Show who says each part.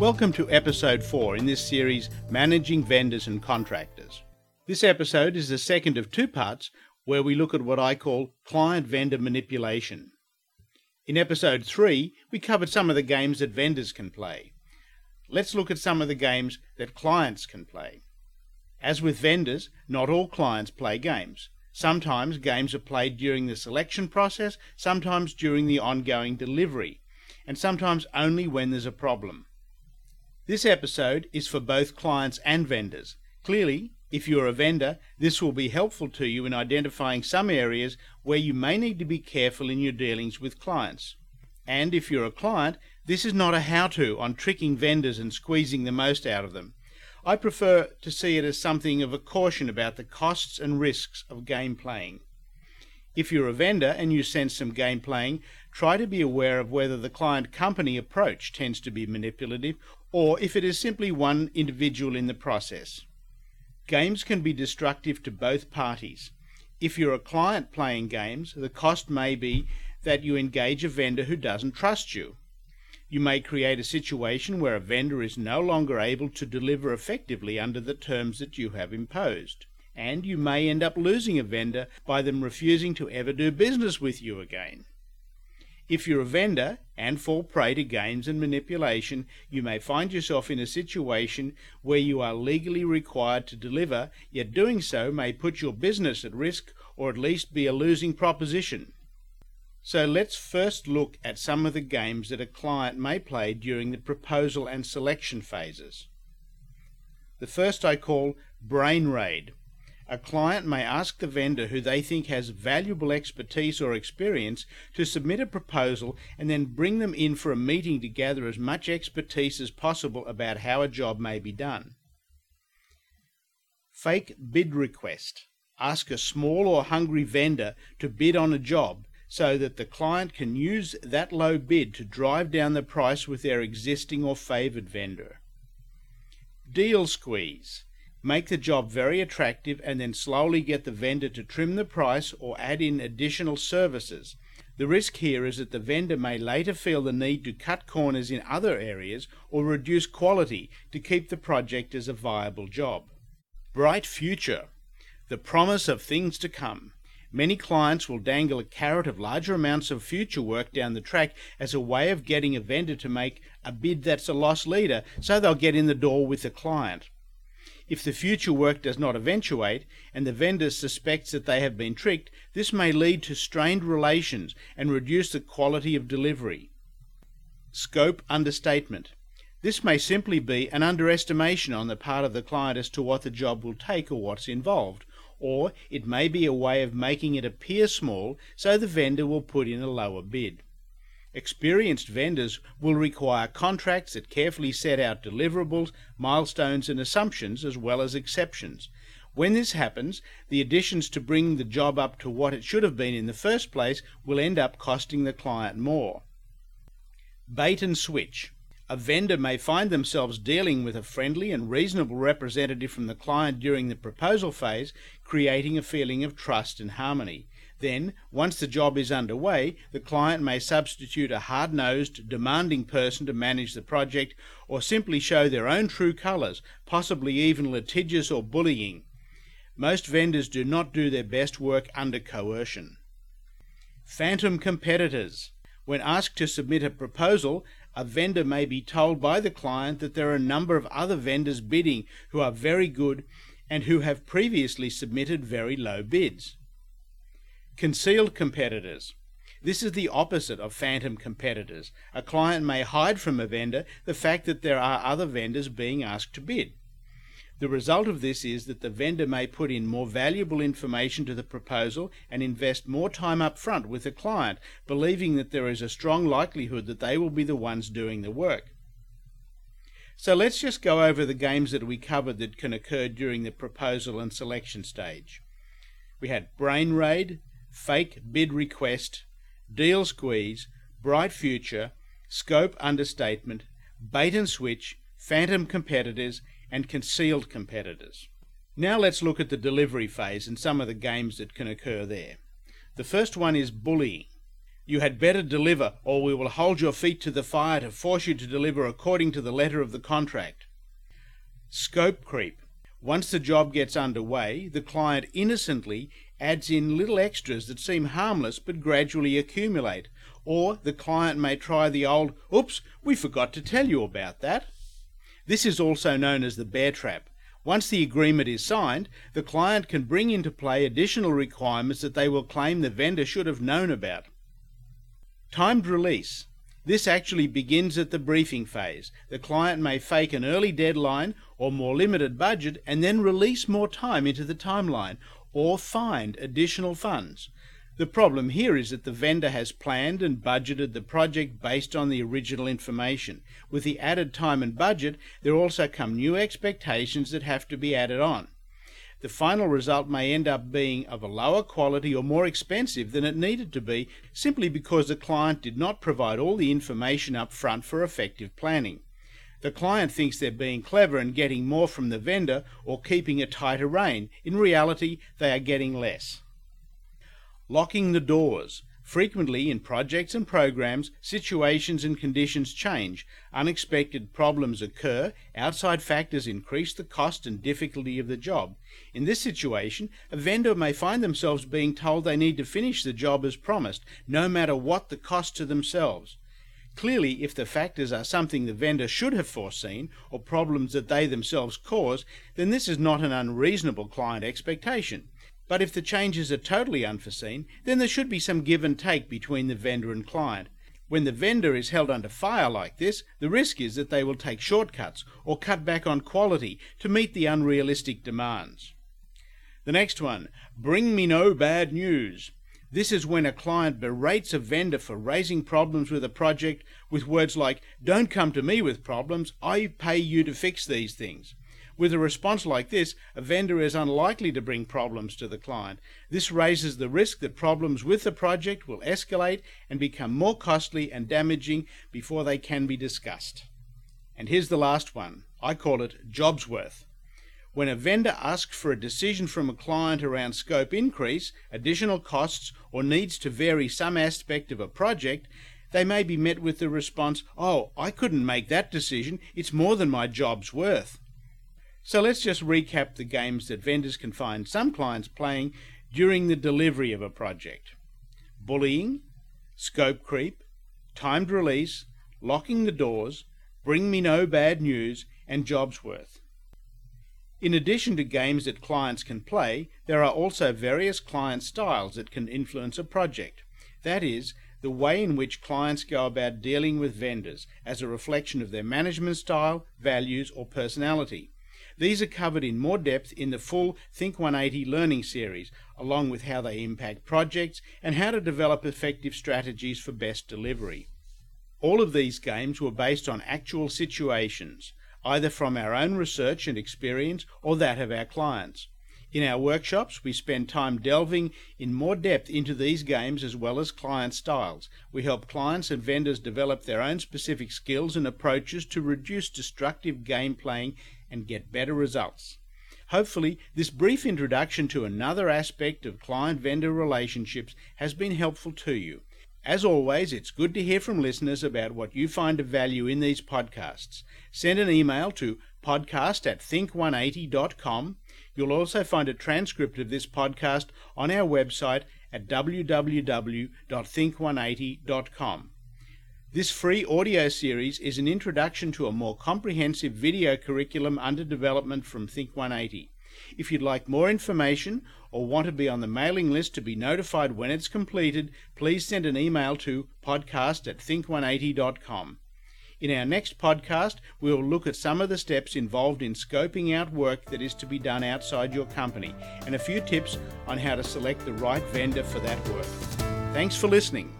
Speaker 1: Welcome to episode 4 in this series, Managing Vendors and Contractors. This episode is the second of two parts where we look at what I call client vendor manipulation. In episode 3, we covered some of the games that vendors can play. Let's look at some of the games that clients can play. As with vendors, not all clients play games. Sometimes games are played during the selection process, sometimes during the ongoing delivery, and sometimes only when there's a problem. This episode is for both clients and vendors. Clearly, if you're a vendor, this will be helpful to you in identifying some areas where you may need to be careful in your dealings with clients. And if you're a client, this is not a how to on tricking vendors and squeezing the most out of them. I prefer to see it as something of a caution about the costs and risks of game playing. If you're a vendor and you sense some game playing, try to be aware of whether the client company approach tends to be manipulative or if it is simply one individual in the process. Games can be destructive to both parties. If you're a client playing games, the cost may be that you engage a vendor who doesn't trust you. You may create a situation where a vendor is no longer able to deliver effectively under the terms that you have imposed. And you may end up losing a vendor by them refusing to ever do business with you again. If you're a vendor and fall prey to games and manipulation, you may find yourself in a situation where you are legally required to deliver, yet doing so may put your business at risk or at least be a losing proposition. So let's first look at some of the games that a client may play during the proposal and selection phases. The first I call Brain Raid. A client may ask the vendor who they think has valuable expertise or experience to submit a proposal and then bring them in for a meeting to gather as much expertise as possible about how a job may be done. Fake bid request. Ask a small or hungry vendor to bid on a job so that the client can use that low bid to drive down the price with their existing or favored vendor. Deal squeeze make the job very attractive, and then slowly get the vendor to trim the price or add in additional services. The risk here is that the vendor may later feel the need to cut corners in other areas or reduce quality to keep the project as a viable job. Bright future. The promise of things to come. Many clients will dangle a carrot of larger amounts of future work down the track as a way of getting a vendor to make a bid that's a loss leader so they'll get in the door with the client. If the future work does not eventuate and the vendor suspects that they have been tricked, this may lead to strained relations and reduce the quality of delivery. Scope understatement. This may simply be an underestimation on the part of the client as to what the job will take or what's involved, or it may be a way of making it appear small so the vendor will put in a lower bid. Experienced vendors will require contracts that carefully set out deliverables, milestones, and assumptions as well as exceptions. When this happens, the additions to bring the job up to what it should have been in the first place will end up costing the client more. Bait and switch. A vendor may find themselves dealing with a friendly and reasonable representative from the client during the proposal phase, creating a feeling of trust and harmony. Then, once the job is underway, the client may substitute a hard nosed, demanding person to manage the project or simply show their own true colours, possibly even litigious or bullying. Most vendors do not do their best work under coercion. Phantom competitors. When asked to submit a proposal, a vendor may be told by the client that there are a number of other vendors bidding who are very good and who have previously submitted very low bids. Concealed competitors. This is the opposite of phantom competitors. A client may hide from a vendor the fact that there are other vendors being asked to bid. The result of this is that the vendor may put in more valuable information to the proposal and invest more time up front with the client, believing that there is a strong likelihood that they will be the ones doing the work. So let's just go over the games that we covered that can occur during the proposal and selection stage. We had Brain Raid, fake bid request, deal squeeze, bright future, scope understatement, bait and switch, phantom competitors, and concealed competitors. Now let's look at the delivery phase and some of the games that can occur there. The first one is bullying. You had better deliver, or we will hold your feet to the fire to force you to deliver according to the letter of the contract. Scope creep. Once the job gets underway, the client innocently adds in little extras that seem harmless but gradually accumulate. Or the client may try the old, oops, we forgot to tell you about that. This is also known as the bear trap. Once the agreement is signed, the client can bring into play additional requirements that they will claim the vendor should have known about. Timed release. This actually begins at the briefing phase. The client may fake an early deadline or more limited budget and then release more time into the timeline or find additional funds. The problem here is that the vendor has planned and budgeted the project based on the original information. With the added time and budget, there also come new expectations that have to be added on the final result may end up being of a lower quality or more expensive than it needed to be simply because the client did not provide all the information up front for effective planning. The client thinks they're being clever and getting more from the vendor or keeping a tighter rein. In reality, they are getting less. Locking the doors. Frequently, in projects and programs, situations and conditions change, unexpected problems occur, outside factors increase the cost and difficulty of the job. In this situation, a vendor may find themselves being told they need to finish the job as promised, no matter what the cost to themselves. Clearly, if the factors are something the vendor should have foreseen, or problems that they themselves cause, then this is not an unreasonable client expectation. But if the changes are totally unforeseen, then there should be some give and take between the vendor and client. When the vendor is held under fire like this, the risk is that they will take shortcuts or cut back on quality to meet the unrealistic demands. The next one, bring me no bad news. This is when a client berates a vendor for raising problems with a project with words like, Don't come to me with problems, I pay you to fix these things. With a response like this, a vendor is unlikely to bring problems to the client. This raises the risk that problems with the project will escalate and become more costly and damaging before they can be discussed. And here's the last one. I call it jobs worth. When a vendor asks for a decision from a client around scope increase, additional costs, or needs to vary some aspect of a project, they may be met with the response, Oh, I couldn't make that decision, it's more than my job's worth. So let's just recap the games that vendors can find some clients playing during the delivery of a project. Bullying, scope creep, timed release, locking the doors, bring me no bad news, and jobs worth. In addition to games that clients can play, there are also various client styles that can influence a project. That is, the way in which clients go about dealing with vendors as a reflection of their management style, values, or personality. These are covered in more depth in the full Think 180 learning series, along with how they impact projects and how to develop effective strategies for best delivery. All of these games were based on actual situations, either from our own research and experience or that of our clients. In our workshops, we spend time delving in more depth into these games as well as client styles. We help clients and vendors develop their own specific skills and approaches to reduce destructive game playing and get better results. Hopefully, this brief introduction to another aspect of client vendor relationships has been helpful to you. As always, it's good to hear from listeners about what you find of value in these podcasts. Send an email to podcast at think180.com. You'll also find a transcript of this podcast on our website at www.think180.com. This free audio series is an introduction to a more comprehensive video curriculum under development from Think 180. If you'd like more information or want to be on the mailing list to be notified when it's completed, please send an email to podcast at think180.com. In our next podcast, we will look at some of the steps involved in scoping out work that is to be done outside your company and a few tips on how to select the right vendor for that work. Thanks for listening.